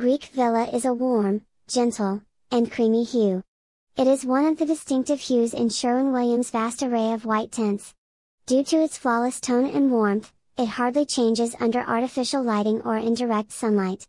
Greek Villa is a warm, gentle, and creamy hue. It is one of the distinctive hues in Sherwin-Williams' vast array of white tints. Due to its flawless tone and warmth, it hardly changes under artificial lighting or indirect sunlight.